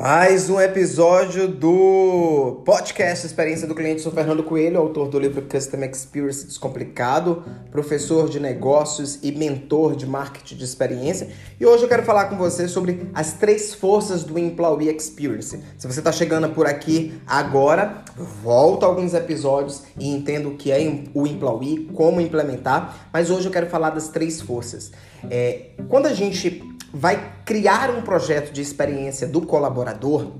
Mais um episódio do podcast Experiência do Cliente. Sou Fernando Coelho, autor do livro Customer Experience Descomplicado, professor de negócios e mentor de marketing de experiência. E hoje eu quero falar com você sobre as três forças do Employee Experience. Se você está chegando por aqui agora, volta alguns episódios e entenda o que é o Employee, como implementar. Mas hoje eu quero falar das três forças. É, quando a gente vai criar um projeto de experiência do colaborador,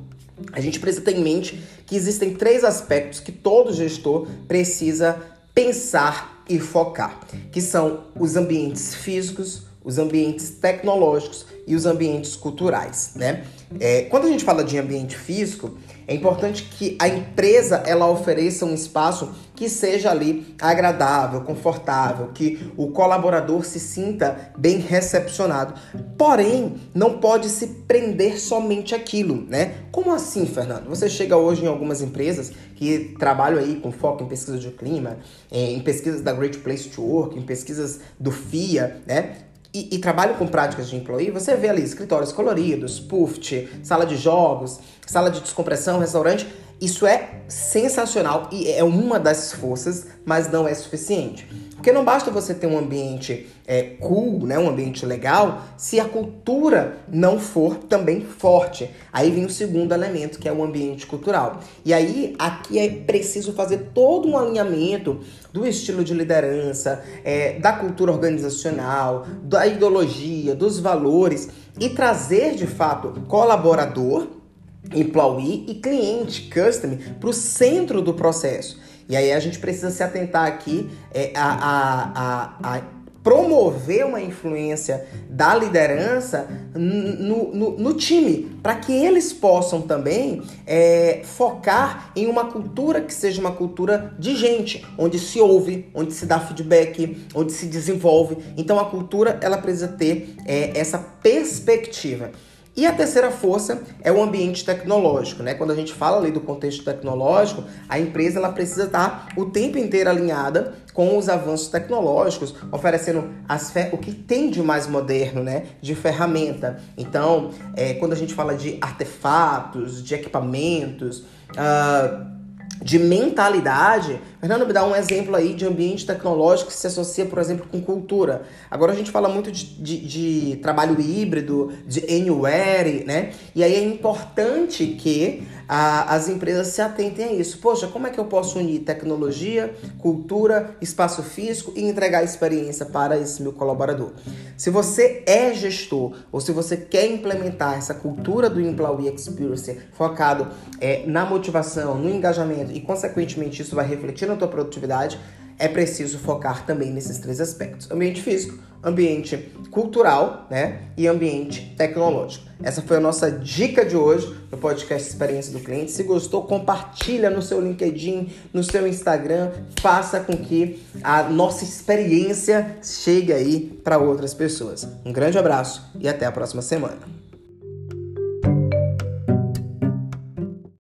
a gente precisa ter em mente que existem três aspectos que todo gestor precisa pensar e focar, que são os ambientes físicos, os ambientes tecnológicos e os ambientes culturais, né? É, quando a gente fala de ambiente físico, é importante que a empresa ela ofereça um espaço que seja ali agradável, confortável, que o colaborador se sinta bem recepcionado. Porém, não pode se prender somente aquilo, né? Como assim, Fernando? Você chega hoje em algumas empresas que trabalham aí com foco em pesquisa de clima, em pesquisas da Great Place to Work, em pesquisas do FIA, né? E, e trabalham com práticas de employee, você vê ali escritórios coloridos, puft, sala de jogos, sala de descompressão, restaurante. Isso é sensacional e é uma das forças, mas não é suficiente. Porque não basta você ter um ambiente é, cool, né, um ambiente legal, se a cultura não for também forte. Aí vem o segundo elemento, que é o ambiente cultural. E aí, aqui é preciso fazer todo um alinhamento do estilo de liderança, é, da cultura organizacional, da ideologia, dos valores e trazer de fato colaborador, employee e cliente, customer, para o centro do processo. E aí a gente precisa se atentar aqui é, a, a, a, a promover uma influência da liderança no, no, no time, para que eles possam também é, focar em uma cultura que seja uma cultura de gente, onde se ouve, onde se dá feedback, onde se desenvolve. Então a cultura ela precisa ter é, essa perspectiva. E a terceira força é o ambiente tecnológico, né? Quando a gente fala ali do contexto tecnológico, a empresa ela precisa estar o tempo inteiro alinhada com os avanços tecnológicos, oferecendo as o que tem de mais moderno, né? De ferramenta. Então, é, quando a gente fala de artefatos, de equipamentos, uh, de mentalidade. Fernando, me dá um exemplo aí de ambiente tecnológico que se associa, por exemplo, com cultura. Agora a gente fala muito de, de, de trabalho híbrido, de anywhere, né? E aí é importante que a, as empresas se atentem a isso. Poxa, como é que eu posso unir tecnologia, cultura, espaço físico e entregar experiência para esse meu colaborador? Se você é gestor ou se você quer implementar essa cultura do Employee Experience focado é, na motivação, no engajamento e, consequentemente, isso vai refletir na tua produtividade, é preciso focar também nesses três aspectos: ambiente físico, ambiente cultural, né, e ambiente tecnológico. Essa foi a nossa dica de hoje no podcast Experiência do Cliente. Se gostou, compartilha no seu LinkedIn, no seu Instagram, faça com que a nossa experiência chegue aí para outras pessoas. Um grande abraço e até a próxima semana.